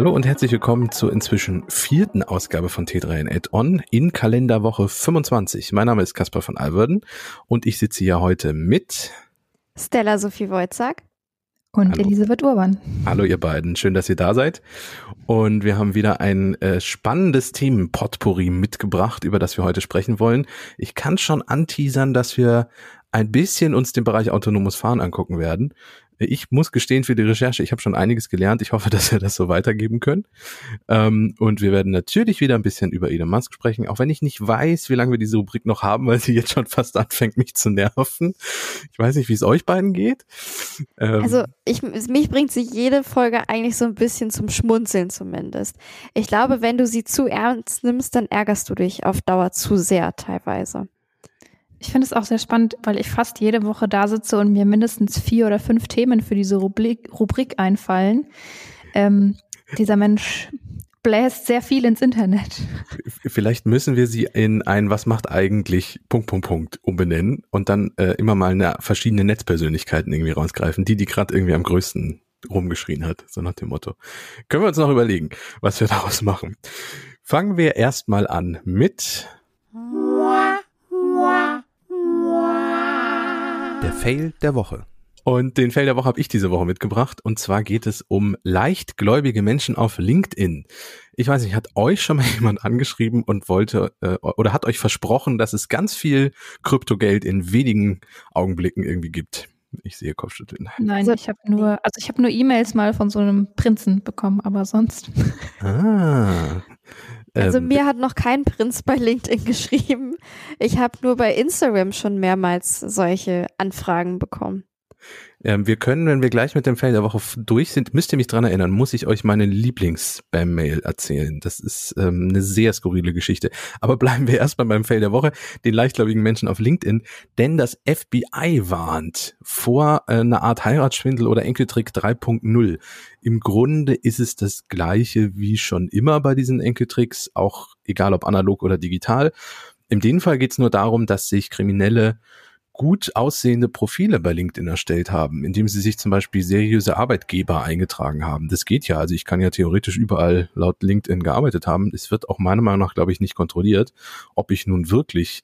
Hallo und herzlich willkommen zur inzwischen vierten Ausgabe von T3N Add-on in Kalenderwoche 25. Mein Name ist Caspar von Alverden und ich sitze hier heute mit Stella Sophie Wojcak und Hallo. Elisabeth Urban. Hallo ihr beiden, schön, dass ihr da seid. Und wir haben wieder ein äh, spannendes Themenpotpourri mitgebracht, über das wir heute sprechen wollen. Ich kann schon anteasern, dass wir ein bisschen uns den Bereich autonomes Fahren angucken werden. Ich muss gestehen für die Recherche, ich habe schon einiges gelernt. Ich hoffe, dass wir das so weitergeben können. Ähm, und wir werden natürlich wieder ein bisschen über Elon Musk sprechen, auch wenn ich nicht weiß, wie lange wir diese Rubrik noch haben, weil sie jetzt schon fast anfängt, mich zu nerven. Ich weiß nicht, wie es euch beiden geht. Ähm, also ich, mich bringt sie jede Folge eigentlich so ein bisschen zum Schmunzeln zumindest. Ich glaube, wenn du sie zu ernst nimmst, dann ärgerst du dich auf Dauer zu sehr teilweise. Ich finde es auch sehr spannend, weil ich fast jede Woche da sitze und mir mindestens vier oder fünf Themen für diese Rubrik, Rubrik einfallen. Ähm, dieser Mensch bläst sehr viel ins Internet. Vielleicht müssen wir sie in ein Was macht eigentlich Punkt, Punkt, Punkt umbenennen und dann äh, immer mal eine verschiedene Netzpersönlichkeiten irgendwie rausgreifen, die, die gerade irgendwie am größten rumgeschrien hat, so nach dem Motto. Können wir uns noch überlegen, was wir daraus machen. Fangen wir erstmal an mit Der Fail der Woche. Und den Fail der Woche habe ich diese Woche mitgebracht. Und zwar geht es um leichtgläubige Menschen auf LinkedIn. Ich weiß nicht, hat euch schon mal jemand angeschrieben und wollte äh, oder hat euch versprochen, dass es ganz viel Kryptogeld in wenigen Augenblicken irgendwie gibt? Ich sehe Kopfschütteln. Nein, ich habe nur, also ich habe nur E-Mails mal von so einem Prinzen bekommen, aber sonst. Ah. Also ähm, mir hat noch kein Prinz bei LinkedIn geschrieben. Ich habe nur bei Instagram schon mehrmals solche Anfragen bekommen. Ähm, wir können, wenn wir gleich mit dem Fail der Woche durch sind, müsst ihr mich dran erinnern, muss ich euch meine Lieblings-Spam-Mail erzählen. Das ist ähm, eine sehr skurrile Geschichte. Aber bleiben wir erstmal beim Fail der Woche, den leichtgläubigen Menschen auf LinkedIn, denn das FBI warnt vor äh, einer Art Heiratsschwindel oder Enkeltrick 3.0. Im Grunde ist es das gleiche wie schon immer bei diesen Enkeltricks, auch egal ob analog oder digital. In dem Fall geht es nur darum, dass sich Kriminelle gut aussehende Profile bei LinkedIn erstellt haben, indem sie sich zum Beispiel seriöse Arbeitgeber eingetragen haben. Das geht ja. Also ich kann ja theoretisch überall laut LinkedIn gearbeitet haben. Es wird auch meiner Meinung nach, glaube ich, nicht kontrolliert, ob ich nun wirklich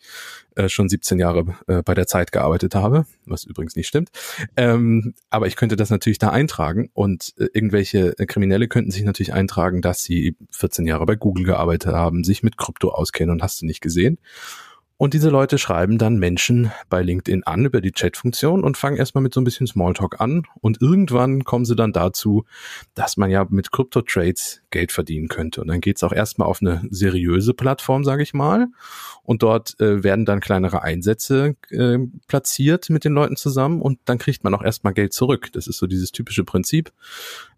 äh, schon 17 Jahre äh, bei der Zeit gearbeitet habe, was übrigens nicht stimmt. Ähm, aber ich könnte das natürlich da eintragen und äh, irgendwelche Kriminelle könnten sich natürlich eintragen, dass sie 14 Jahre bei Google gearbeitet haben, sich mit Krypto auskennen und hast du nicht gesehen. Und diese Leute schreiben dann Menschen bei LinkedIn an über die Chat-Funktion und fangen erstmal mit so ein bisschen Smalltalk an. Und irgendwann kommen sie dann dazu, dass man ja mit Crypto-Trades Geld verdienen könnte. Und dann geht's auch erstmal auf eine seriöse Plattform, sage ich mal. Und dort äh, werden dann kleinere Einsätze äh, platziert mit den Leuten zusammen und dann kriegt man auch erstmal Geld zurück. Das ist so dieses typische Prinzip.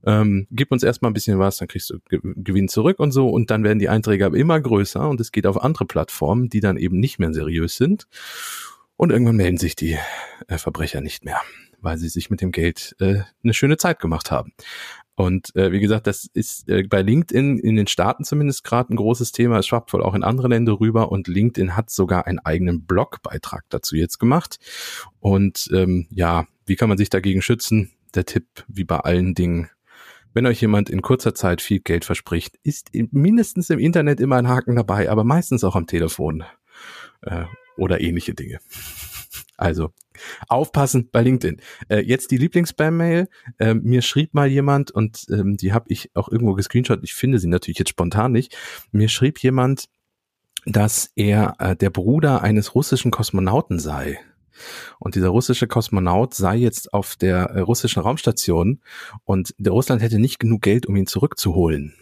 Ähm, gib uns erstmal ein bisschen was, dann kriegst du Gewinn zurück und so. Und dann werden die Einträge aber immer größer und es geht auf andere Plattformen, die dann eben nicht mehr seriös sind. Und irgendwann melden sich die äh, Verbrecher nicht mehr, weil sie sich mit dem Geld äh, eine schöne Zeit gemacht haben. Und äh, wie gesagt, das ist äh, bei LinkedIn in den Staaten zumindest gerade ein großes Thema. Es schwappt wohl auch in andere Länder rüber und LinkedIn hat sogar einen eigenen Blogbeitrag dazu jetzt gemacht. Und ähm, ja, wie kann man sich dagegen schützen? Der Tipp, wie bei allen Dingen, wenn euch jemand in kurzer Zeit viel Geld verspricht, ist mindestens im Internet immer ein Haken dabei, aber meistens auch am Telefon äh, oder ähnliche Dinge. Also aufpassen bei LinkedIn. Äh, jetzt die Lieblings-Spam-Mail. Äh, mir schrieb mal jemand und ähm, die habe ich auch irgendwo gescreenshot. Ich finde sie natürlich jetzt spontan nicht. Mir schrieb jemand, dass er äh, der Bruder eines russischen Kosmonauten sei. Und dieser russische Kosmonaut sei jetzt auf der äh, russischen Raumstation und der Russland hätte nicht genug Geld, um ihn zurückzuholen.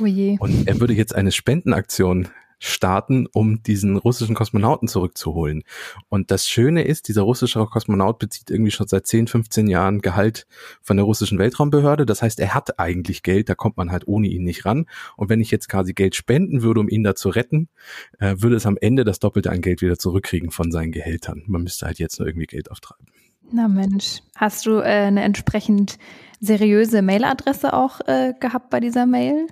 Oh je. Und er würde jetzt eine Spendenaktion starten, um diesen russischen Kosmonauten zurückzuholen. Und das Schöne ist, dieser russische Kosmonaut bezieht irgendwie schon seit 10, 15 Jahren Gehalt von der russischen Weltraumbehörde. Das heißt, er hat eigentlich Geld, da kommt man halt ohne ihn nicht ran. Und wenn ich jetzt quasi Geld spenden würde, um ihn da zu retten, äh, würde es am Ende das Doppelte an Geld wieder zurückkriegen von seinen Gehältern. Man müsste halt jetzt nur irgendwie Geld auftreiben. Na Mensch, hast du äh, eine entsprechend seriöse Mailadresse auch äh, gehabt bei dieser Mail?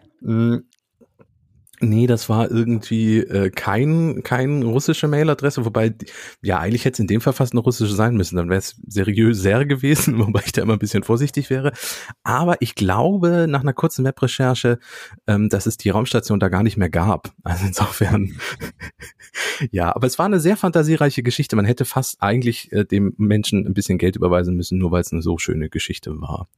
Nee, das war irgendwie äh, kein, kein russische Mailadresse, wobei, ja, eigentlich hätte es in dem Fall fast eine russische sein müssen, dann wäre es seriöser gewesen, wobei ich da immer ein bisschen vorsichtig wäre. Aber ich glaube, nach einer kurzen Webrecherche, ähm, dass es die Raumstation da gar nicht mehr gab. Also insofern, ja, aber es war eine sehr fantasiereiche Geschichte. Man hätte fast eigentlich äh, dem Menschen ein bisschen Geld überweisen müssen, nur weil es eine so schöne Geschichte war.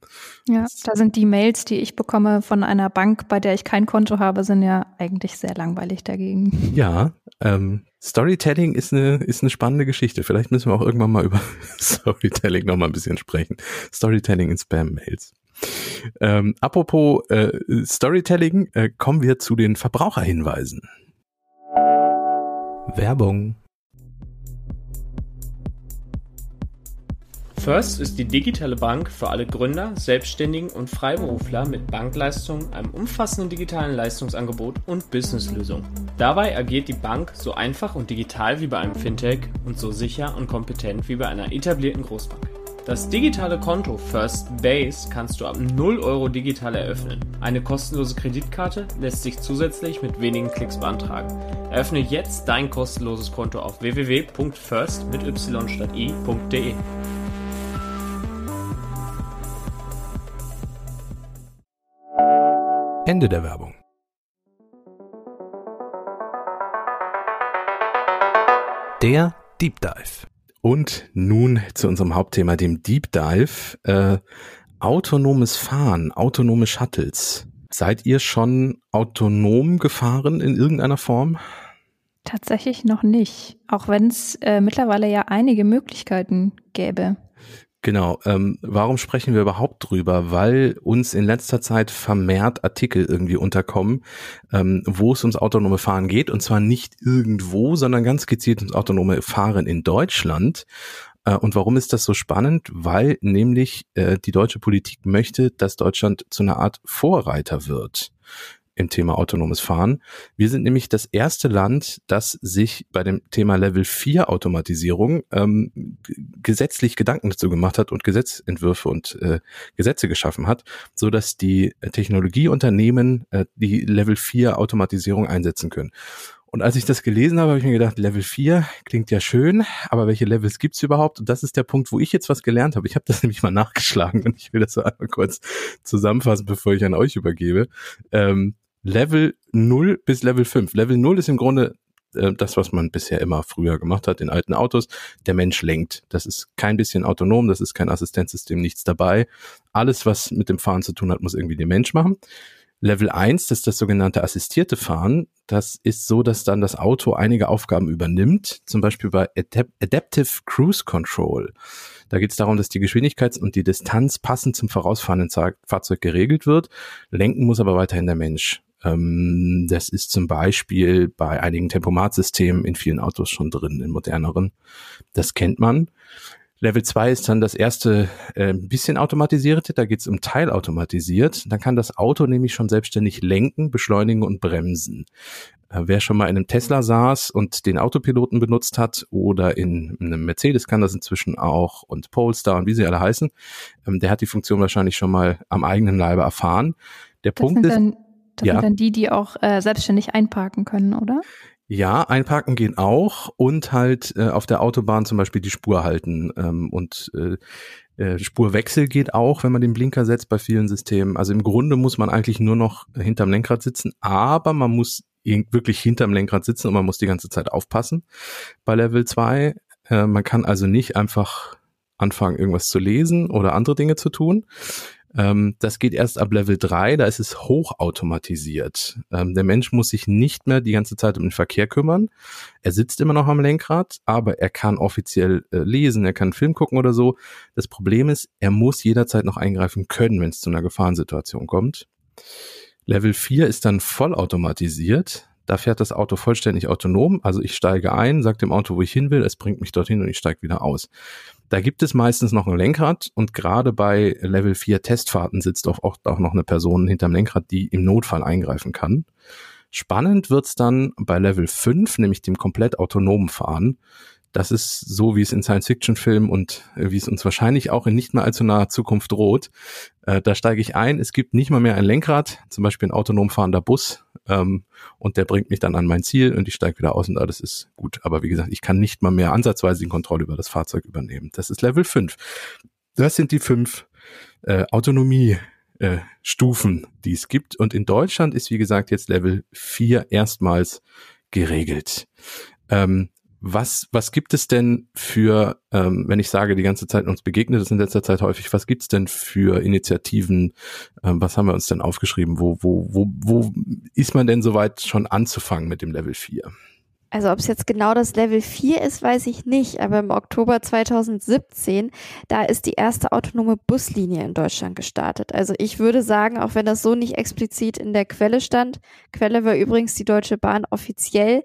Ja, da sind die Mails, die ich bekomme von einer Bank, bei der ich kein Konto habe, sind ja eigentlich sehr langweilig dagegen. Ja, ähm, Storytelling ist eine, ist eine spannende Geschichte. Vielleicht müssen wir auch irgendwann mal über Storytelling noch mal ein bisschen sprechen. Storytelling in Spam-Mails. Ähm, apropos äh, Storytelling, äh, kommen wir zu den Verbraucherhinweisen. Werbung. First ist die digitale Bank für alle Gründer, Selbstständigen und Freiberufler mit Bankleistungen, einem umfassenden digitalen Leistungsangebot und Businesslösungen. Dabei agiert die Bank so einfach und digital wie bei einem Fintech und so sicher und kompetent wie bei einer etablierten Großbank. Das digitale Konto First Base kannst du ab 0 Euro digital eröffnen. Eine kostenlose Kreditkarte lässt sich zusätzlich mit wenigen Klicks beantragen. Eröffne jetzt dein kostenloses Konto auf www.first mit y statt i.de. Ende der Werbung. Der Deep Dive. Und nun zu unserem Hauptthema, dem Deep Dive. Äh, autonomes Fahren, autonome Shuttles. Seid ihr schon autonom gefahren in irgendeiner Form? Tatsächlich noch nicht, auch wenn es äh, mittlerweile ja einige Möglichkeiten gäbe. Genau. Ähm, warum sprechen wir überhaupt drüber? Weil uns in letzter Zeit vermehrt Artikel irgendwie unterkommen, ähm, wo es ums autonome Fahren geht. Und zwar nicht irgendwo, sondern ganz gezielt ums autonome Fahren in Deutschland. Äh, und warum ist das so spannend? Weil nämlich äh, die deutsche Politik möchte, dass Deutschland zu einer Art Vorreiter wird im Thema autonomes Fahren. Wir sind nämlich das erste Land, das sich bei dem Thema Level 4 Automatisierung ähm, gesetzlich Gedanken dazu gemacht hat und Gesetzentwürfe und äh, Gesetze geschaffen hat, so dass die Technologieunternehmen äh, die Level 4 Automatisierung einsetzen können. Und als ich das gelesen habe, habe ich mir gedacht, Level 4 klingt ja schön, aber welche Levels gibt's überhaupt? Und das ist der Punkt, wo ich jetzt was gelernt habe. Ich habe das nämlich mal nachgeschlagen und ich will das so einmal kurz zusammenfassen, bevor ich an euch übergebe. Ähm, Level 0 bis Level 5. Level 0 ist im Grunde äh, das, was man bisher immer früher gemacht hat in alten Autos. Der Mensch lenkt. Das ist kein bisschen autonom, das ist kein Assistenzsystem, nichts dabei. Alles, was mit dem Fahren zu tun hat, muss irgendwie der Mensch machen. Level 1, das ist das sogenannte assistierte Fahren. Das ist so, dass dann das Auto einige Aufgaben übernimmt, zum Beispiel bei Adaptive Cruise Control. Da geht es darum, dass die Geschwindigkeit und die Distanz passend zum vorausfahrenden Fahrzeug geregelt wird. Lenken muss aber weiterhin der Mensch. Ähm, das ist zum Beispiel bei einigen Tempomatsystemen in vielen Autos schon drin, in moderneren. Das kennt man. Level 2 ist dann das erste äh, bisschen automatisierte, da geht es um teilautomatisiert. Dann kann das Auto nämlich schon selbstständig lenken, beschleunigen und bremsen. Äh, wer schon mal in einem Tesla saß und den Autopiloten benutzt hat oder in, in einem Mercedes kann das inzwischen auch und Polestar und wie sie alle heißen, ähm, der hat die Funktion wahrscheinlich schon mal am eigenen Leibe erfahren. Der das Punkt ist, das ja. sind dann die, die auch äh, selbstständig einparken können, oder? Ja, einparken gehen auch und halt äh, auf der Autobahn zum Beispiel die Spur halten ähm, und äh, äh, Spurwechsel geht auch, wenn man den Blinker setzt bei vielen Systemen. Also im Grunde muss man eigentlich nur noch hinterm Lenkrad sitzen, aber man muss wirklich hinterm Lenkrad sitzen und man muss die ganze Zeit aufpassen bei Level 2. Äh, man kann also nicht einfach anfangen, irgendwas zu lesen oder andere Dinge zu tun. Ähm, das geht erst ab Level 3, da ist es hochautomatisiert. Ähm, der Mensch muss sich nicht mehr die ganze Zeit um den Verkehr kümmern. Er sitzt immer noch am Lenkrad, aber er kann offiziell äh, lesen, er kann Film gucken oder so. Das Problem ist, er muss jederzeit noch eingreifen können, wenn es zu einer Gefahrensituation kommt. Level 4 ist dann vollautomatisiert. Da fährt das Auto vollständig autonom. Also ich steige ein, sage dem Auto, wo ich hin will, es bringt mich dorthin und ich steige wieder aus. Da gibt es meistens noch ein Lenkrad und gerade bei Level 4 Testfahrten sitzt oft auch noch eine Person hinterm Lenkrad, die im Notfall eingreifen kann. Spannend wird's dann bei Level 5, nämlich dem komplett autonomen Fahren. Das ist so, wie es in Science-Fiction-Filmen und äh, wie es uns wahrscheinlich auch in nicht mehr allzu naher Zukunft droht. Äh, da steige ich ein. Es gibt nicht mal mehr ein Lenkrad, zum Beispiel ein autonom fahrender Bus, ähm, und der bringt mich dann an mein Ziel und ich steige wieder aus und alles ist gut. Aber wie gesagt, ich kann nicht mal mehr ansatzweise die Kontrolle über das Fahrzeug übernehmen. Das ist Level 5. Das sind die fünf äh, Autonomie. Äh, die es gibt. Und in Deutschland ist, wie gesagt, jetzt Level 4 erstmals geregelt. Ähm, was, was gibt es denn für, ähm, wenn ich sage, die ganze Zeit uns begegnet es in letzter Zeit häufig, was gibt es denn für Initiativen, ähm, was haben wir uns denn aufgeschrieben, wo, wo, wo, wo ist man denn soweit schon anzufangen mit dem Level 4? Also ob es jetzt genau das Level 4 ist, weiß ich nicht, aber im Oktober 2017, da ist die erste autonome Buslinie in Deutschland gestartet. Also ich würde sagen, auch wenn das so nicht explizit in der Quelle stand, Quelle war übrigens die Deutsche Bahn offiziell,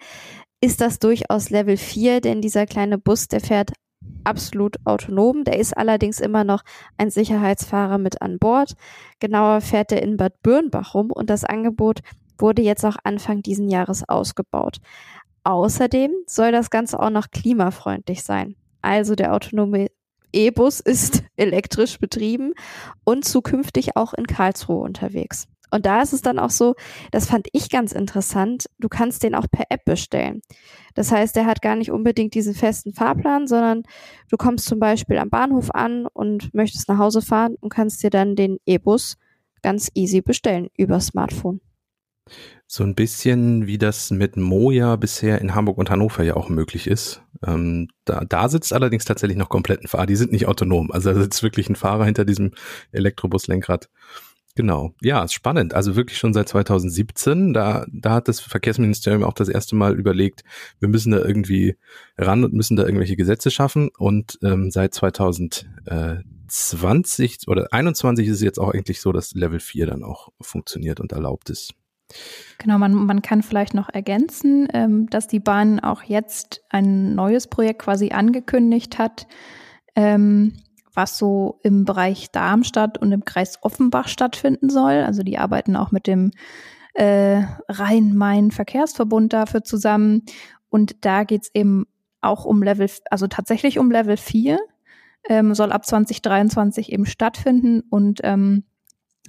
ist das durchaus Level 4, denn dieser kleine Bus, der fährt absolut autonom. Der ist allerdings immer noch ein Sicherheitsfahrer mit an Bord. Genauer fährt er in Bad Birnbach rum und das Angebot wurde jetzt auch Anfang diesen Jahres ausgebaut. Außerdem soll das Ganze auch noch klimafreundlich sein. Also der autonome E-Bus ist elektrisch betrieben und zukünftig auch in Karlsruhe unterwegs. Und da ist es dann auch so, das fand ich ganz interessant, du kannst den auch per App bestellen. Das heißt, der hat gar nicht unbedingt diesen festen Fahrplan, sondern du kommst zum Beispiel am Bahnhof an und möchtest nach Hause fahren und kannst dir dann den E-Bus ganz easy bestellen über Smartphone. So ein bisschen wie das mit Moja bisher in Hamburg und Hannover ja auch möglich ist. Ähm, da, da sitzt allerdings tatsächlich noch komplett ein Fahrer. Die sind nicht autonom. Also da sitzt wirklich ein Fahrer hinter diesem Elektrobus-Lenkrad. Genau. Ja, ist spannend. Also wirklich schon seit 2017. Da, da hat das Verkehrsministerium auch das erste Mal überlegt, wir müssen da irgendwie ran und müssen da irgendwelche Gesetze schaffen. Und ähm, seit 2020 oder 21 ist es jetzt auch eigentlich so, dass Level 4 dann auch funktioniert und erlaubt ist. Genau, man, man kann vielleicht noch ergänzen, ähm, dass die Bahn auch jetzt ein neues Projekt quasi angekündigt hat. Ähm, was so im Bereich Darmstadt und im Kreis Offenbach stattfinden soll. Also die arbeiten auch mit dem äh, Rhein-Main-Verkehrsverbund dafür zusammen. Und da geht's eben auch um Level, also tatsächlich um Level 4, ähm, soll ab 2023 eben stattfinden. Und ähm,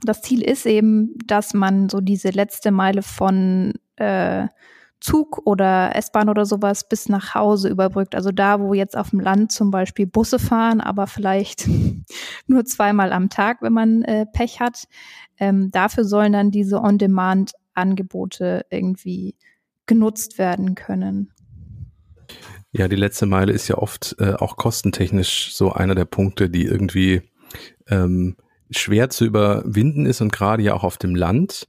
das Ziel ist eben, dass man so diese letzte Meile von äh, Zug oder S-Bahn oder sowas bis nach Hause überbrückt. Also da, wo jetzt auf dem Land zum Beispiel Busse fahren, aber vielleicht nur zweimal am Tag, wenn man äh, Pech hat. Ähm, dafür sollen dann diese On-Demand-Angebote irgendwie genutzt werden können. Ja, die letzte Meile ist ja oft äh, auch kostentechnisch so einer der Punkte, die irgendwie ähm, schwer zu überwinden ist und gerade ja auch auf dem Land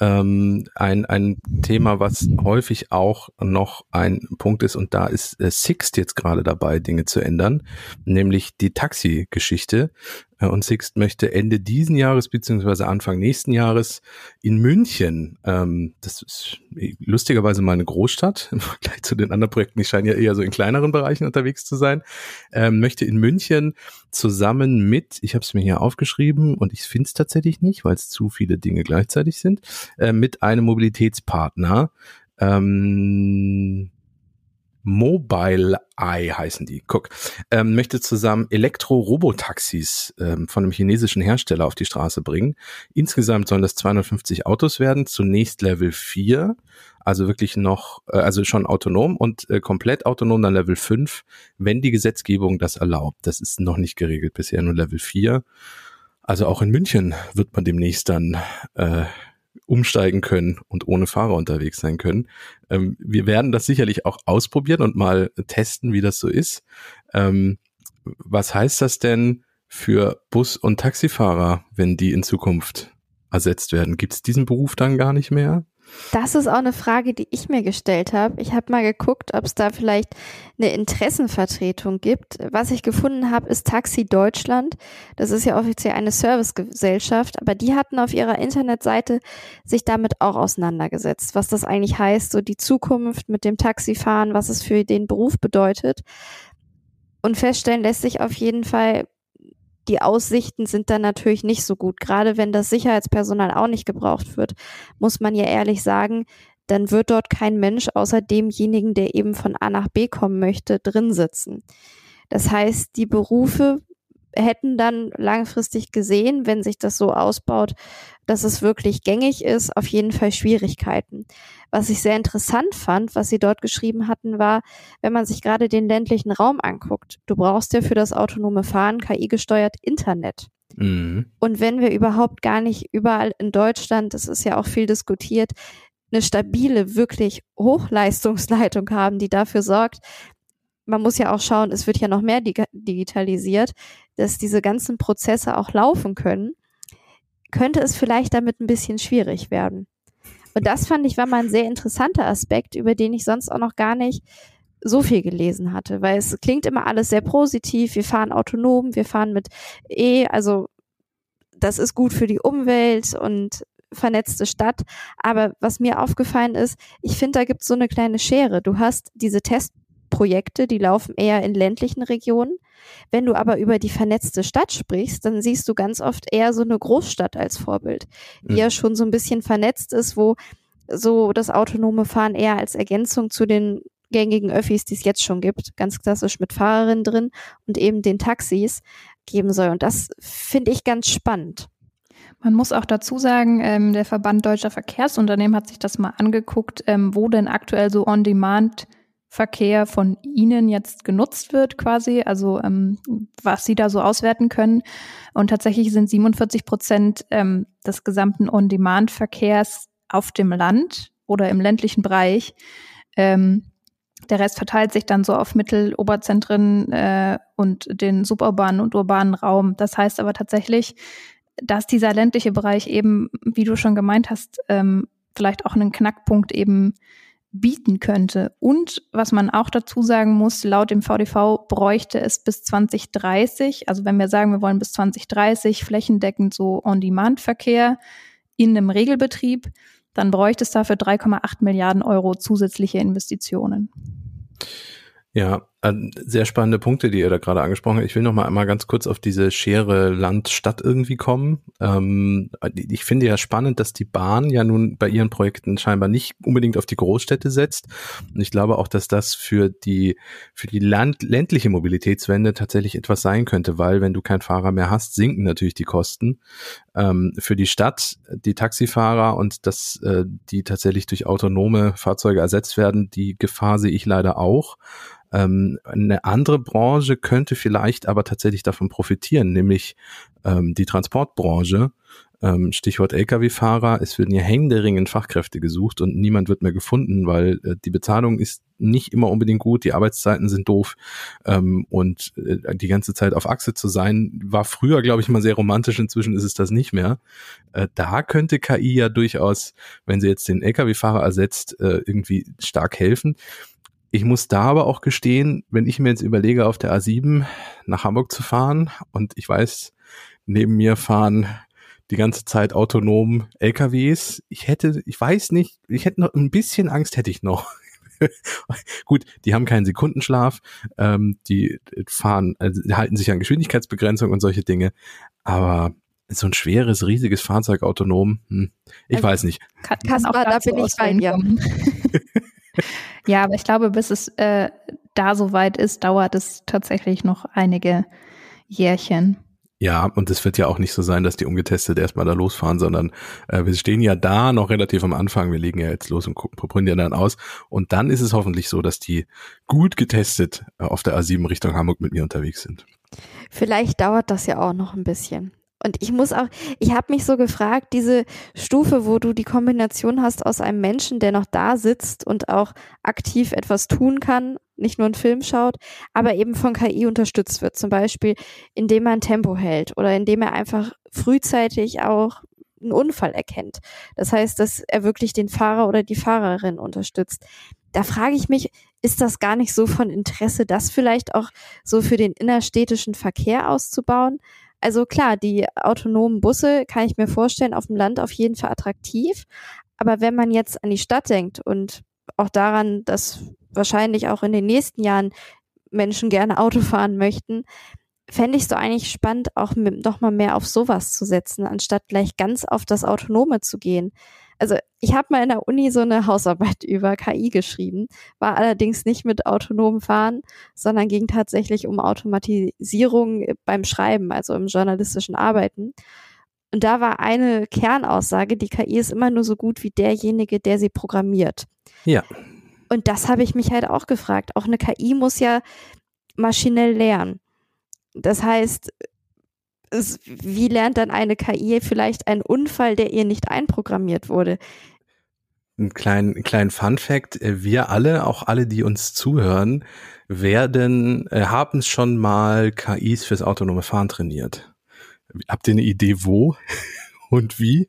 ähm, ein, ein Thema, was häufig auch noch ein Punkt ist und da ist äh, Sixt jetzt gerade dabei, Dinge zu ändern, nämlich die Taxi-Geschichte. Äh, und Sixt möchte Ende diesen Jahres beziehungsweise Anfang nächsten Jahres in München, ähm, das ist lustigerweise mal eine Großstadt im Vergleich zu den anderen Projekten, die scheinen ja eher so in kleineren Bereichen unterwegs zu sein, ähm, möchte in München zusammen mit, ich habe es mir hier aufgeschrieben und ich finde es tatsächlich nicht, weil es zu viele Dinge gleichzeitig sind, äh, mit einem Mobilitätspartner, ähm, Mobile Eye heißen die. Guck, ähm, möchte zusammen Elektro-Robotaxis ähm, von einem chinesischen Hersteller auf die Straße bringen. Insgesamt sollen das 250 Autos werden. Zunächst Level 4, also wirklich noch, äh, also schon autonom und äh, komplett autonom dann Level 5, wenn die Gesetzgebung das erlaubt. Das ist noch nicht geregelt bisher, nur Level 4. Also auch in München wird man demnächst dann äh, umsteigen können und ohne Fahrer unterwegs sein können. Ähm, wir werden das sicherlich auch ausprobieren und mal testen, wie das so ist. Ähm, was heißt das denn für Bus- und Taxifahrer, wenn die in Zukunft ersetzt werden? Gibt es diesen Beruf dann gar nicht mehr? Das ist auch eine Frage, die ich mir gestellt habe. Ich habe mal geguckt, ob es da vielleicht eine Interessenvertretung gibt. Was ich gefunden habe, ist Taxi Deutschland. Das ist ja offiziell eine Servicegesellschaft, aber die hatten auf ihrer Internetseite sich damit auch auseinandergesetzt, was das eigentlich heißt, so die Zukunft mit dem Taxifahren, was es für den Beruf bedeutet. Und feststellen lässt sich auf jeden Fall, die Aussichten sind dann natürlich nicht so gut. Gerade wenn das Sicherheitspersonal auch nicht gebraucht wird, muss man ja ehrlich sagen, dann wird dort kein Mensch außer demjenigen, der eben von A nach B kommen möchte, drin sitzen. Das heißt, die Berufe hätten dann langfristig gesehen, wenn sich das so ausbaut, dass es wirklich gängig ist, auf jeden Fall Schwierigkeiten. Was ich sehr interessant fand, was Sie dort geschrieben hatten, war, wenn man sich gerade den ländlichen Raum anguckt, du brauchst ja für das autonome Fahren KI-gesteuert Internet. Mhm. Und wenn wir überhaupt gar nicht überall in Deutschland, das ist ja auch viel diskutiert, eine stabile, wirklich Hochleistungsleitung haben, die dafür sorgt, man muss ja auch schauen, es wird ja noch mehr digitalisiert, dass diese ganzen Prozesse auch laufen können, könnte es vielleicht damit ein bisschen schwierig werden. Und das fand ich war mal ein sehr interessanter Aspekt, über den ich sonst auch noch gar nicht so viel gelesen hatte, weil es klingt immer alles sehr positiv. Wir fahren autonom, wir fahren mit E, also das ist gut für die Umwelt und vernetzte Stadt. Aber was mir aufgefallen ist, ich finde, da gibt es so eine kleine Schere. Du hast diese Testprojekte, die laufen eher in ländlichen Regionen. Wenn du aber über die vernetzte Stadt sprichst, dann siehst du ganz oft eher so eine Großstadt als Vorbild, die mhm. ja schon so ein bisschen vernetzt ist, wo so das autonome Fahren eher als Ergänzung zu den gängigen Öffis, die es jetzt schon gibt, ganz klassisch mit Fahrerinnen drin und eben den Taxis geben soll. Und das finde ich ganz spannend. Man muss auch dazu sagen, ähm, der Verband Deutscher Verkehrsunternehmen hat sich das mal angeguckt, ähm, wo denn aktuell so On-Demand-Verkehr von Ihnen jetzt genutzt wird, quasi, also ähm, was Sie da so auswerten können. Und tatsächlich sind 47 Prozent ähm, des gesamten On-Demand-Verkehrs auf dem Land oder im ländlichen Bereich. Ähm, der Rest verteilt sich dann so auf Mittel-, Oberzentren äh, und den suburbanen und urbanen Raum. Das heißt aber tatsächlich, dass dieser ländliche Bereich eben, wie du schon gemeint hast, ähm, vielleicht auch einen Knackpunkt eben bieten könnte. Und was man auch dazu sagen muss, laut dem VDV bräuchte es bis 2030, also wenn wir sagen, wir wollen bis 2030 flächendeckend so On-Demand-Verkehr in einem Regelbetrieb, dann bräuchte es dafür 3,8 Milliarden Euro zusätzliche Investitionen. Ja, sehr spannende Punkte, die ihr da gerade angesprochen habt. Ich will noch mal einmal ganz kurz auf diese Schere Land-Stadt irgendwie kommen. Ähm, ich finde ja spannend, dass die Bahn ja nun bei ihren Projekten scheinbar nicht unbedingt auf die Großstädte setzt. Und ich glaube auch, dass das für die, für die Land ländliche Mobilitätswende tatsächlich etwas sein könnte, weil wenn du keinen Fahrer mehr hast, sinken natürlich die Kosten. Ähm, für die Stadt, die Taxifahrer und dass äh, die tatsächlich durch autonome Fahrzeuge ersetzt werden, die Gefahr sehe ich leider auch. Ähm, eine andere Branche könnte vielleicht aber tatsächlich davon profitieren, nämlich ähm, die Transportbranche. Ähm, Stichwort Lkw-Fahrer. Es werden ja händeringend Fachkräfte gesucht und niemand wird mehr gefunden, weil äh, die Bezahlung ist nicht immer unbedingt gut, die Arbeitszeiten sind doof ähm, und äh, die ganze Zeit auf Achse zu sein, war früher, glaube ich, mal sehr romantisch, inzwischen ist es das nicht mehr. Äh, da könnte KI ja durchaus, wenn sie jetzt den Lkw-Fahrer ersetzt, äh, irgendwie stark helfen. Ich muss da aber auch gestehen, wenn ich mir jetzt überlege, auf der A7 nach Hamburg zu fahren und ich weiß, neben mir fahren die ganze Zeit autonom LKWs. Ich hätte, ich weiß nicht, ich hätte noch ein bisschen Angst hätte ich noch. Gut, die haben keinen Sekundenschlaf, ähm, die fahren, also halten sich an Geschwindigkeitsbegrenzung und solche Dinge, aber so ein schweres, riesiges Fahrzeug autonom, hm, ich also, weiß nicht. Kaspar, da bin ich bei dir. Ja, aber ich glaube, bis es äh, da soweit ist, dauert es tatsächlich noch einige Jährchen. Ja, und es wird ja auch nicht so sein, dass die ungetestet erstmal da losfahren, sondern äh, wir stehen ja da noch relativ am Anfang. Wir legen ja jetzt los und gucken, probieren ja dann aus. Und dann ist es hoffentlich so, dass die gut getestet äh, auf der A7 Richtung Hamburg mit mir unterwegs sind. Vielleicht dauert das ja auch noch ein bisschen. Und ich muss auch, ich habe mich so gefragt, diese Stufe, wo du die Kombination hast aus einem Menschen, der noch da sitzt und auch aktiv etwas tun kann, nicht nur einen Film schaut, aber eben von KI unterstützt wird, zum Beispiel indem er ein Tempo hält oder indem er einfach frühzeitig auch einen Unfall erkennt. Das heißt, dass er wirklich den Fahrer oder die Fahrerin unterstützt. Da frage ich mich, ist das gar nicht so von Interesse, das vielleicht auch so für den innerstädtischen Verkehr auszubauen? Also klar, die autonomen Busse kann ich mir vorstellen, auf dem Land auf jeden Fall attraktiv. Aber wenn man jetzt an die Stadt denkt und auch daran, dass wahrscheinlich auch in den nächsten Jahren Menschen gerne Auto fahren möchten, fände ich es so eigentlich spannend, auch mit, noch mal mehr auf sowas zu setzen, anstatt gleich ganz auf das Autonome zu gehen. Also ich habe mal in der Uni so eine Hausarbeit über KI geschrieben, war allerdings nicht mit autonomem Fahren, sondern ging tatsächlich um Automatisierung beim Schreiben, also im journalistischen Arbeiten. Und da war eine Kernaussage, die KI ist immer nur so gut wie derjenige, der sie programmiert. Ja. Und das habe ich mich halt auch gefragt. Auch eine KI muss ja maschinell lernen. Das heißt, wie lernt dann eine KI vielleicht einen Unfall, der ihr nicht einprogrammiert wurde? Ein kleinen, kleinen Fun Fact. Äh, wir alle, auch alle, die uns zuhören, werden, äh, haben schon mal KIs fürs autonome Fahren trainiert. Habt ihr eine Idee, wo und wie?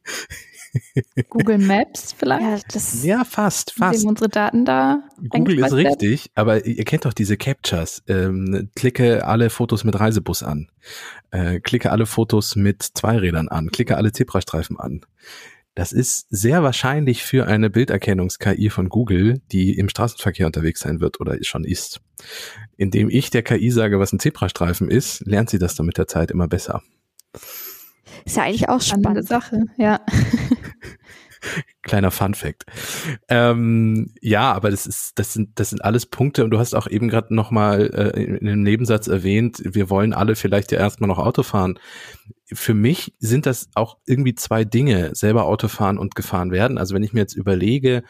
Google Maps vielleicht? Ja, das Ja, fast, fast. Indem unsere Daten da Google ist eingespeist werden. richtig, aber ihr kennt doch diese Captures. Ähm, klicke alle Fotos mit Reisebus an. Äh, klicke alle Fotos mit Zweirädern an. Klicke alle Zebrastreifen an. Das ist sehr wahrscheinlich für eine Bilderkennungs-KI von Google, die im Straßenverkehr unterwegs sein wird oder schon ist. Indem ich der KI sage, was ein Zebrastreifen ist, lernt sie das dann mit der Zeit immer besser. ist ja eigentlich auch Spannende spannend. Sache, ja. Kleiner Fun Fact. Ähm, ja, aber das ist, das sind, das sind alles Punkte und du hast auch eben gerade noch mal äh, in einem Nebensatz erwähnt, wir wollen alle vielleicht ja erstmal noch Auto fahren. Für mich sind das auch irgendwie zwei Dinge, selber Auto fahren und gefahren werden. Also wenn ich mir jetzt überlege,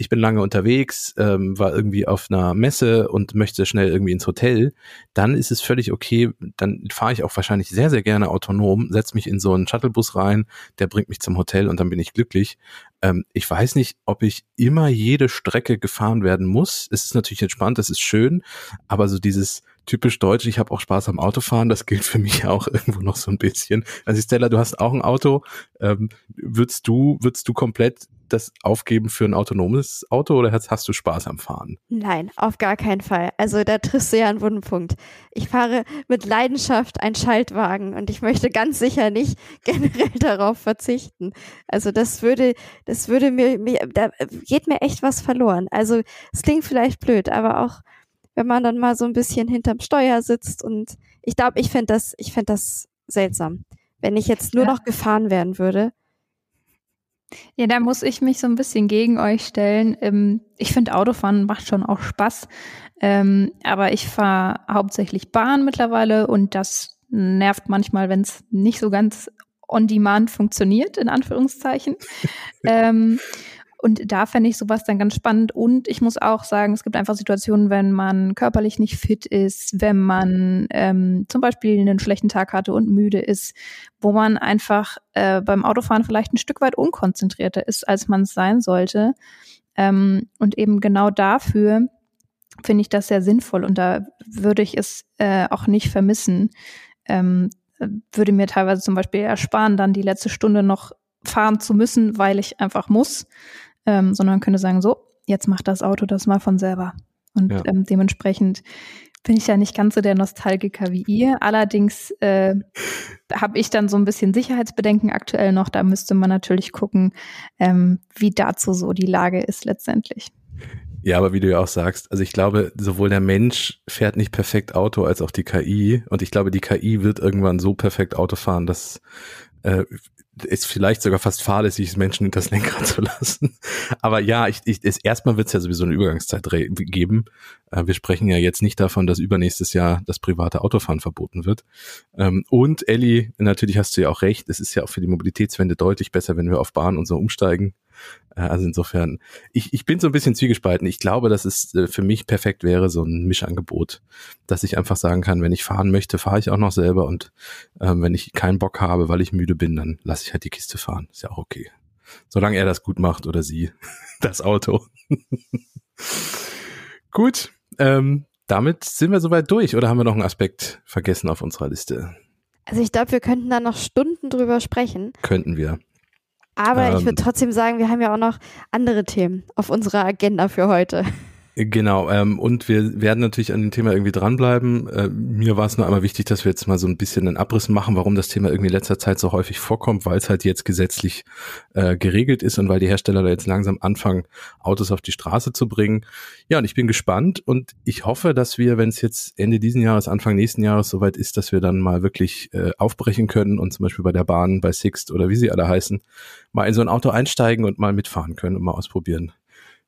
ich bin lange unterwegs, ähm, war irgendwie auf einer Messe und möchte schnell irgendwie ins Hotel, dann ist es völlig okay, dann fahre ich auch wahrscheinlich sehr, sehr gerne autonom, setze mich in so einen Shuttlebus rein, der bringt mich zum Hotel und dann bin ich glücklich. Ähm, ich weiß nicht, ob ich immer jede Strecke gefahren werden muss. Es ist natürlich entspannt, es ist schön, aber so dieses typisch deutsch, ich habe auch Spaß am Autofahren, das gilt für mich auch irgendwo noch so ein bisschen. Also Stella, du hast auch ein Auto. Ähm, würdest du, würdest du komplett das aufgeben für ein autonomes Auto oder hast, hast du Spaß am Fahren? Nein, auf gar keinen Fall. Also da triffst du ja einen wunden Punkt. Ich fahre mit Leidenschaft einen Schaltwagen und ich möchte ganz sicher nicht generell darauf verzichten. Also das würde, das würde mir, mir da geht mir echt was verloren. Also es klingt vielleicht blöd, aber auch wenn man dann mal so ein bisschen hinterm Steuer sitzt und ich glaube, ich fände das, ich fände das seltsam. Wenn ich jetzt nur Ja. noch gefahren werden würde. Ja, da muss ich mich so ein bisschen gegen euch stellen. Ähm, ich finde, Autofahren macht schon auch Spaß. Ähm, aber ich fahre hauptsächlich Bahn mittlerweile und das nervt manchmal, wenn es nicht so ganz on demand funktioniert, in Anführungszeichen. ähm, und da fände ich sowas dann ganz spannend. Und ich muss auch sagen, es gibt einfach Situationen, wenn man körperlich nicht fit ist, wenn man ähm, zum Beispiel einen schlechten Tag hatte und müde ist, wo man einfach äh, beim Autofahren vielleicht ein Stück weit unkonzentrierter ist, als man es sein sollte. Ähm, und eben genau dafür finde ich das sehr sinnvoll und da würde ich es äh, auch nicht vermissen. Ähm, würde mir teilweise zum Beispiel ersparen, dann die letzte Stunde noch fahren zu müssen, weil ich einfach muss, ähm, sondern könnte sagen, so, jetzt macht das Auto das mal von selber. Und Ja. ähm, dementsprechend bin ich ja nicht ganz so der Nostalgiker wie ihr. Allerdings äh, habe ich dann so ein bisschen Sicherheitsbedenken aktuell noch. Da müsste man natürlich gucken, ähm, wie dazu so die Lage ist letztendlich. Ja, aber wie du ja auch sagst, also ich glaube, sowohl der Mensch fährt nicht perfekt Auto als auch die KI. Und ich glaube, die KI wird irgendwann so perfekt Auto fahren, dass äh, es vielleicht sogar fast fahrlässig ist, Menschen in das Lenkrad zu lassen. Aber ja, ich, ich, es, erstmal wird es ja sowieso eine Übergangszeit geben. Äh, wir sprechen ja jetzt nicht davon, dass übernächstes Jahr das private Autofahren verboten wird. Ähm, und Elli, natürlich hast du ja auch recht, es ist ja auch für die Mobilitätswende deutlich besser, wenn wir auf Bahn und so umsteigen. Äh, Also insofern, ich, ich bin so ein bisschen zwiegespalten. Ich glaube, dass es äh, für mich perfekt wäre, so ein Mischangebot, dass ich einfach sagen kann, wenn ich fahren möchte, fahre ich auch noch selber und ähm, wenn ich keinen Bock habe, weil ich müde bin, dann lasse ich halt die Kiste fahren. Ist ja auch okay. Solange er das gut macht oder sie, das Auto. gut, ähm, damit sind wir soweit durch oder haben wir noch einen Aspekt vergessen auf unserer Liste? Also ich glaube, wir könnten da noch Stunden drüber sprechen. Könnten wir. Aber ich Ähm. würde trotzdem sagen, wir haben ja auch noch andere Themen auf unserer Agenda für heute. Genau, ähm, und wir werden natürlich an dem Thema irgendwie dranbleiben. Äh, mir war es nur einmal wichtig, dass wir jetzt mal so ein bisschen einen Abriss machen, warum das Thema irgendwie in letzter Zeit so häufig vorkommt, weil es halt jetzt gesetzlich äh, geregelt ist und weil die Hersteller da jetzt langsam anfangen, Autos auf die Straße zu bringen. Ja, und ich bin gespannt und ich hoffe, dass wir, wenn es jetzt Ende diesen Jahres, Anfang nächsten Jahres soweit ist, dass wir dann mal wirklich äh, aufbrechen können und zum Beispiel bei der Bahn, bei Sixt oder wie sie alle heißen, mal in so ein Auto einsteigen und mal mitfahren können und mal ausprobieren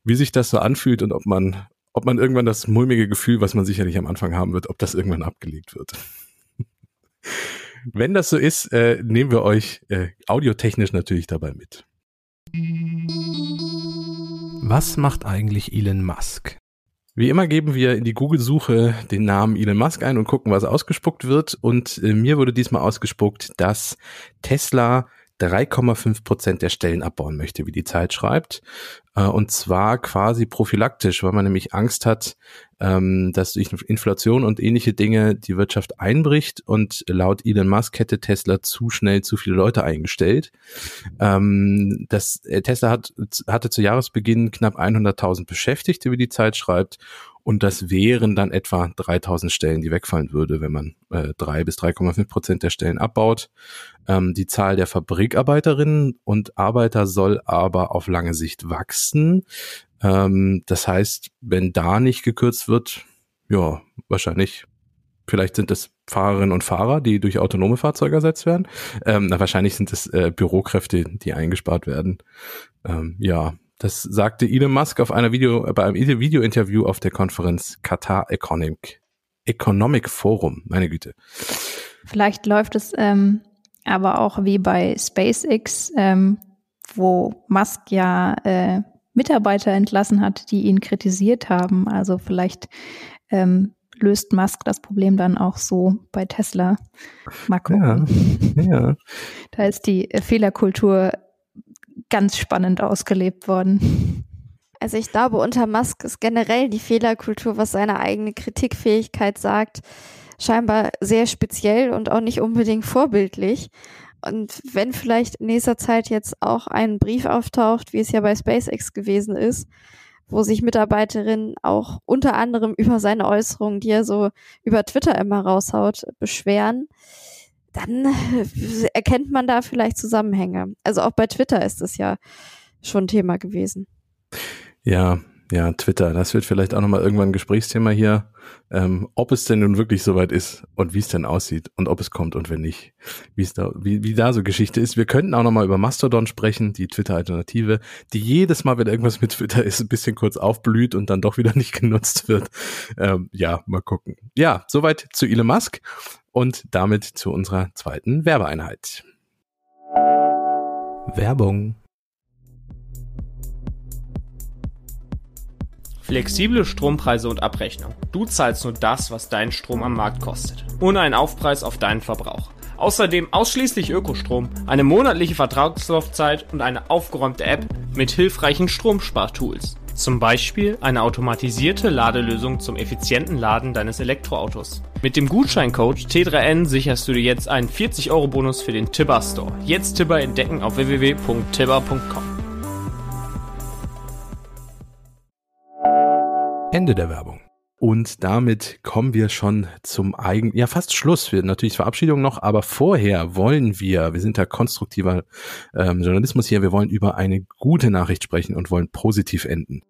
wie sich das so anfühlt und ob man, ob man irgendwann das mulmige Gefühl, was man sicherlich am Anfang haben wird, ob das irgendwann abgelegt wird. Wenn das so ist, äh, nehmen wir euch äh, audiotechnisch natürlich dabei mit. Was macht eigentlich Elon Musk? Wie immer geben wir in die Google-Suche den Namen Elon Musk ein und gucken, was ausgespuckt wird. Und äh, mir wurde diesmal ausgespuckt, dass Tesla 3,5 Prozent der Stellen abbauen möchte, wie die Zeit schreibt. Äh, und zwar quasi prophylaktisch, weil man nämlich Angst hat, ähm, dass durch Inflation und ähnliche Dinge die Wirtschaft einbricht. Und laut Elon Musk hätte Tesla zu schnell zu viele Leute eingestellt. Ähm, das, äh, Tesla hat, hatte zu Jahresbeginn knapp 100.000 Beschäftigte, wie die Zeit schreibt. Und das wären dann etwa 3000 Stellen, die wegfallen würde, wenn man äh, 3 bis 3,5 Prozent der Stellen abbaut. Ähm, die Zahl der Fabrikarbeiterinnen und Arbeiter soll aber auf lange Sicht wachsen. Ähm, das heißt, wenn da nicht gekürzt wird, ja, wahrscheinlich, vielleicht sind es Fahrerinnen und Fahrer, die durch autonome Fahrzeuge ersetzt werden. Ähm, na, wahrscheinlich sind es äh, Bürokräfte, die eingespart werden. Ähm, ja, das sagte Elon Musk auf einer Video, bei einem Video-Interview auf der Konferenz Qatar Economic, Economic Forum. Meine Güte. Vielleicht läuft es ähm, aber auch wie bei SpaceX, ähm, wo Musk ja äh, Mitarbeiter entlassen hat, die ihn kritisiert haben. Also vielleicht ähm, löst Musk das Problem dann auch so bei Tesla. Mal gucken. Ja, ja. Da ist die Fehlerkultur ganz spannend ausgelebt worden. Also ich glaube, unter Musk ist generell die Fehlerkultur, was seine eigene Kritikfähigkeit sagt, scheinbar sehr speziell und auch nicht unbedingt vorbildlich. Und wenn vielleicht in nächster Zeit jetzt auch ein Brief auftaucht, wie es ja bei SpaceX gewesen ist, wo sich Mitarbeiterinnen auch unter anderem über seine Äußerungen, die er so über Twitter immer raushaut, beschweren, dann äh, erkennt man da vielleicht Zusammenhänge. Also auch bei Twitter ist es ja schon Thema gewesen. Ja, ja, Twitter, das wird vielleicht auch nochmal irgendwann ein Gesprächsthema hier, ähm, ob es denn nun wirklich soweit ist und wie es denn aussieht und ob es kommt und wenn nicht, wie es da, wie, wie da so Geschichte ist. Wir könnten auch nochmal über Mastodon sprechen, die Twitter-Alternative, die jedes Mal, wenn irgendwas mit Twitter ist, ein bisschen kurz aufblüht und dann doch wieder nicht genutzt wird. Ähm, ja, mal gucken. Ja, soweit zu Elon Musk und damit zu unserer zweiten Werbeeinheit. Werbung. Flexible Strompreise und Abrechnung. Du zahlst nur das, was dein Strom am Markt kostet. Ohne einen Aufpreis auf deinen Verbrauch. Außerdem ausschließlich Ökostrom, eine monatliche Vertragslaufzeit und eine aufgeräumte App mit hilfreichen Stromspartools. Zum Beispiel eine automatisierte Ladelösung zum effizienten Laden deines Elektroautos. Mit dem Gutscheincode T3N sicherst du dir jetzt einen 40-Euro-Bonus für den Tibber Store. Jetzt Tibber entdecken auf www.tibber.com. Ende der Werbung. Und damit kommen wir schon zum eigenen, ja fast Schluss. Wir natürlich Verabschiedung noch, aber vorher wollen wir, wir sind ja konstruktiver ähm, Journalismus hier, wir wollen über eine gute Nachricht sprechen und wollen positiv enden.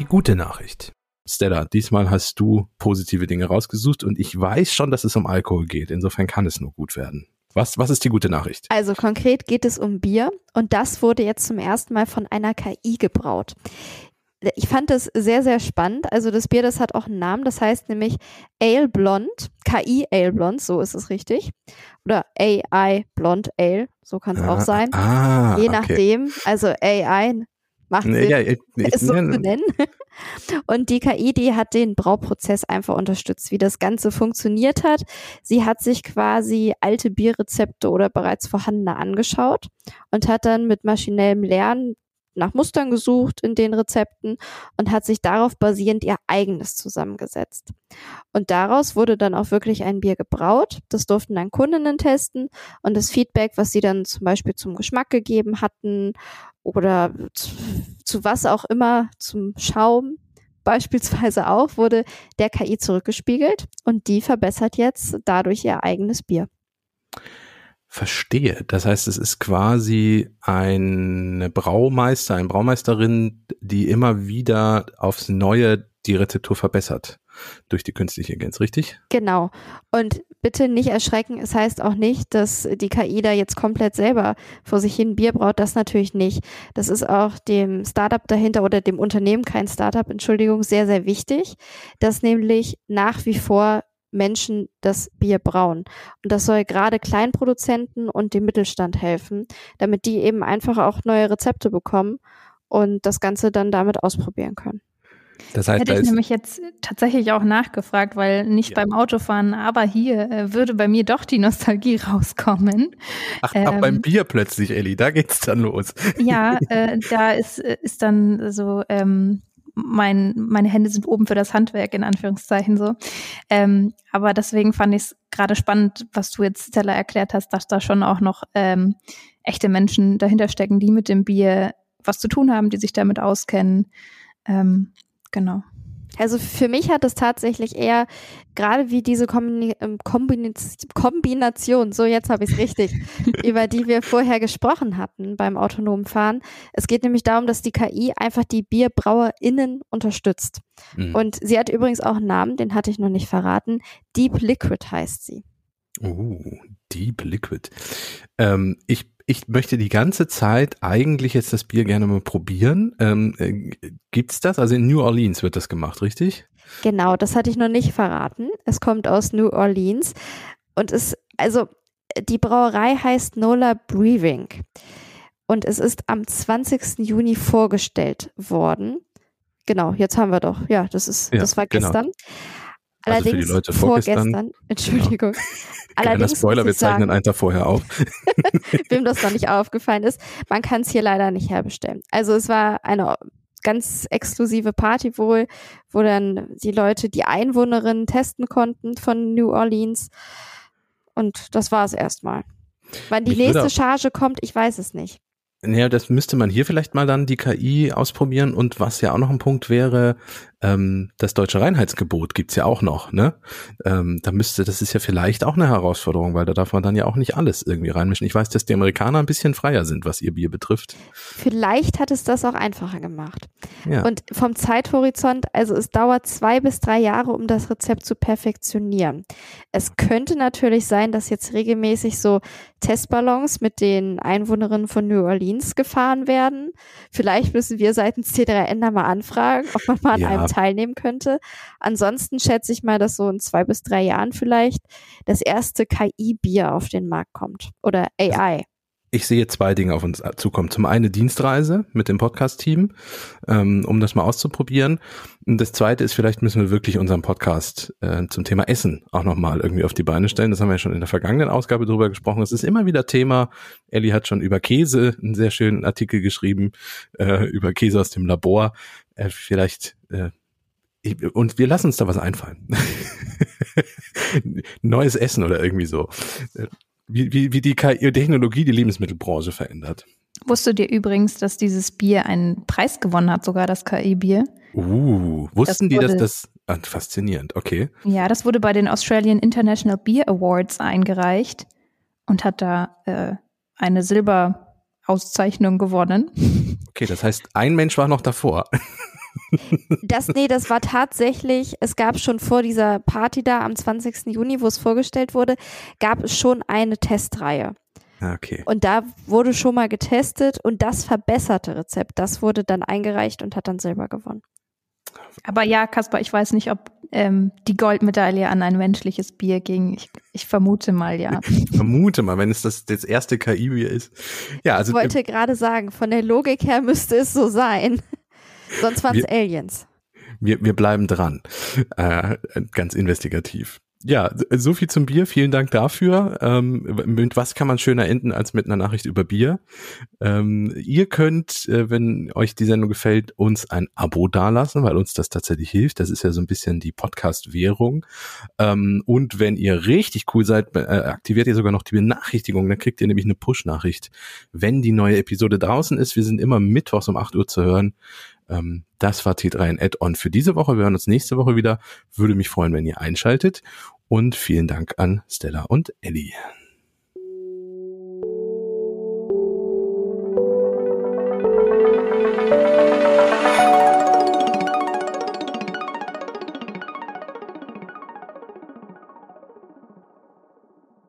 Die gute Nachricht. Stella, diesmal hast du positive Dinge rausgesucht und ich weiß schon, dass es um Alkohol geht. Insofern kann es nur gut werden. Was, was ist die gute Nachricht? Also konkret geht es um Bier und das wurde jetzt zum ersten Mal von einer KI gebraut. Ich fand das sehr, sehr spannend. Also das Bier, das hat auch einen Namen, das heißt nämlich Ale Blond, KI Ale Blond, so ist es richtig. Oder AI Blond Ale, so kann es ah, auch sein. Ah, Je nachdem, okay. also AI macht Sinn, ja, ich, ich, es so zu nennen. Und die KI, die hat den Brauprozess einfach unterstützt, wie das Ganze funktioniert hat. Sie hat sich quasi alte Bierrezepte oder bereits vorhandene angeschaut und hat dann mit maschinellem Lernen nach Mustern gesucht in den Rezepten und hat sich darauf basierend ihr eigenes zusammengesetzt. Und daraus wurde dann auch wirklich ein Bier gebraut. Das durften dann Kundinnen testen und das Feedback, was sie dann zum Beispiel zum Geschmack gegeben hatten oder zu, was auch immer, zum Schaum beispielsweise auch, wurde der KI zurückgespiegelt und die verbessert jetzt dadurch ihr eigenes Bier. Verstehe. Das heißt, es ist quasi eine Braumeister, eine Braumeisterin, die immer wieder aufs Neue die Rezeptur verbessert durch die künstliche Intelligenz, richtig? Genau. Und bitte nicht erschrecken, es heißt auch nicht, dass die KI da jetzt komplett selber vor sich hin Bier braut, das natürlich nicht. Das ist auch dem Startup dahinter oder dem Unternehmen, kein Startup, Entschuldigung, sehr, sehr wichtig, dass nämlich nach wie vor Menschen das Bier brauen. Und das soll gerade Kleinproduzenten und dem Mittelstand helfen, damit die eben einfach auch neue Rezepte bekommen und das Ganze dann damit ausprobieren können. Das heißt, Hätte ich nämlich jetzt tatsächlich auch nachgefragt, weil nicht ja. beim Autofahren, aber hier äh, würde bei mir doch die Nostalgie rauskommen. Ach, ähm, ach beim Bier plötzlich, Elli, da geht's dann los. Ja, äh, da ist, ist dann so ähm, mein, meine Hände sind oben für das Handwerk, in Anführungszeichen so. Ähm, aber deswegen fand ich es gerade spannend, was du jetzt, Stella, erklärt hast, dass da schon auch noch ähm, echte Menschen dahinter stecken, die mit dem Bier was zu tun haben, die sich damit auskennen. Ähm, genau. Also für mich hat es tatsächlich eher, gerade wie diese ähm, Kombination, so jetzt habe ich es richtig, über die wir vorher gesprochen hatten beim autonomen Fahren. Es geht nämlich darum, dass die KI einfach die BierbrauerInnen unterstützt. Mhm. Und sie hat übrigens auch einen Namen, den hatte ich noch nicht verraten. Deep Liquid heißt sie. Oh, Deep Liquid. Ähm, ich ich möchte die ganze Zeit eigentlich jetzt das Bier gerne mal probieren. Ähm, äh, gibt's das? Also in New Orleans wird das gemacht, richtig? Genau, das hatte ich noch nicht verraten. Es kommt aus New Orleans und es, also die Brauerei heißt Nola Brewing und es ist am 20. Juni vorgestellt worden. Genau, jetzt haben wir doch. Ja, das ist, ja, das war genau. Gestern. Also Allerdings für die Leute vorgestern. vorgestern Entschuldigung. Ja. Allerdings Spoiler, wir zeichnen sagen, einen Tag vorher auf. Wem das noch nicht aufgefallen ist, man kann es hier leider nicht herbestellen. Also es war eine ganz exklusive Party wohl, wo dann die Leute die Einwohnerinnen testen konnten von New Orleans. Und das war es erstmal. Wann die ich nächste Charge kommt, ich weiß es nicht. Naja, das müsste man hier vielleicht mal dann die KI ausprobieren und was ja auch noch ein Punkt wäre, ähm, das deutsche Reinheitsgebot gibt's ja auch noch, ne? Ähm, da müsste, das ist ja vielleicht auch eine Herausforderung, weil da darf man dann ja auch nicht alles irgendwie reinmischen. Ich weiß, dass die Amerikaner ein bisschen freier sind, was ihr Bier betrifft. Vielleicht hat es das auch einfacher gemacht. Ja. Und vom Zeithorizont, also es dauert zwei bis drei Jahre, um das Rezept zu perfektionieren. Es könnte natürlich sein, dass jetzt regelmäßig so Testballons mit den Einwohnerinnen von New Orleans gefahren werden. Vielleicht müssen wir seitens C3N da mal anfragen, ob man mal an ja. einem teilnehmen könnte. Ansonsten schätze ich mal, dass so in zwei bis drei Jahren vielleicht das erste KI-Bier auf den Markt kommt oder AI ich sehe zwei Dinge auf uns zukommen. Zum einen Dienstreise mit dem Podcast-Team, ähm, um das mal auszuprobieren. Und das zweite ist, vielleicht müssen wir wirklich unseren Podcast äh, zum Thema Essen auch nochmal irgendwie auf die Beine stellen. Das haben wir ja schon in der vergangenen Ausgabe drüber gesprochen. Es ist immer wieder Thema. Ellie hat schon über Käse einen sehr schönen Artikel geschrieben, äh, über Käse aus dem Labor. Äh, vielleicht äh, und wir lassen uns da was einfallen. Neues Essen oder irgendwie so wie, wie, wie die KI-Technologie die Lebensmittelbranche verändert. Wusstet ihr übrigens, dass dieses Bier einen Preis gewonnen hat, sogar das KI-Bier? Uh, wussten das die, dass das ah, faszinierend, okay. Ja, das wurde bei den Australian International Beer Awards eingereicht und hat da äh, eine Silberauszeichnung gewonnen. Okay, das heißt, ein Mensch war noch davor. Das, nee, das war tatsächlich, es gab schon vor dieser Party da am 20. Juni, wo es vorgestellt wurde, gab es schon eine Testreihe. Ah, okay. Und da wurde schon mal getestet und das verbesserte Rezept, das wurde dann eingereicht und hat dann selber gewonnen. Aber ja, Kaspar, ich weiß nicht, ob ähm, die Goldmedaille an ein menschliches Bier ging. Ich, ich vermute mal, ja. Ich vermute mal, wenn es das, das erste KI-Bier ist. Ja, also, ich wollte gerade sagen, von der Logik her müsste es so sein. Sonst waren es Aliens. Wir, wir bleiben dran. Äh, ganz investigativ. ja, so viel zum Bier. Vielen Dank dafür. Ähm, mit was kann man schöner enden als mit einer Nachricht über Bier? Ähm, ihr könnt, äh, wenn euch die Sendung gefällt, uns ein Abo dalassen, weil uns das tatsächlich hilft. Das ist ja so ein bisschen die Podcast-Währung. Ähm, und wenn ihr richtig cool seid, äh, aktiviert ihr sogar noch die Benachrichtigung. Dann kriegt ihr nämlich eine Push-Nachricht, wenn die neue Episode draußen ist. Wir sind immer mittwochs um 8 Uhr zu hören. Ähm, das war T3 ein Add-on für diese Woche. Wir hören uns nächste Woche wieder. Würde mich freuen, wenn ihr einschaltet. Und vielen Dank an Stella und Ellie.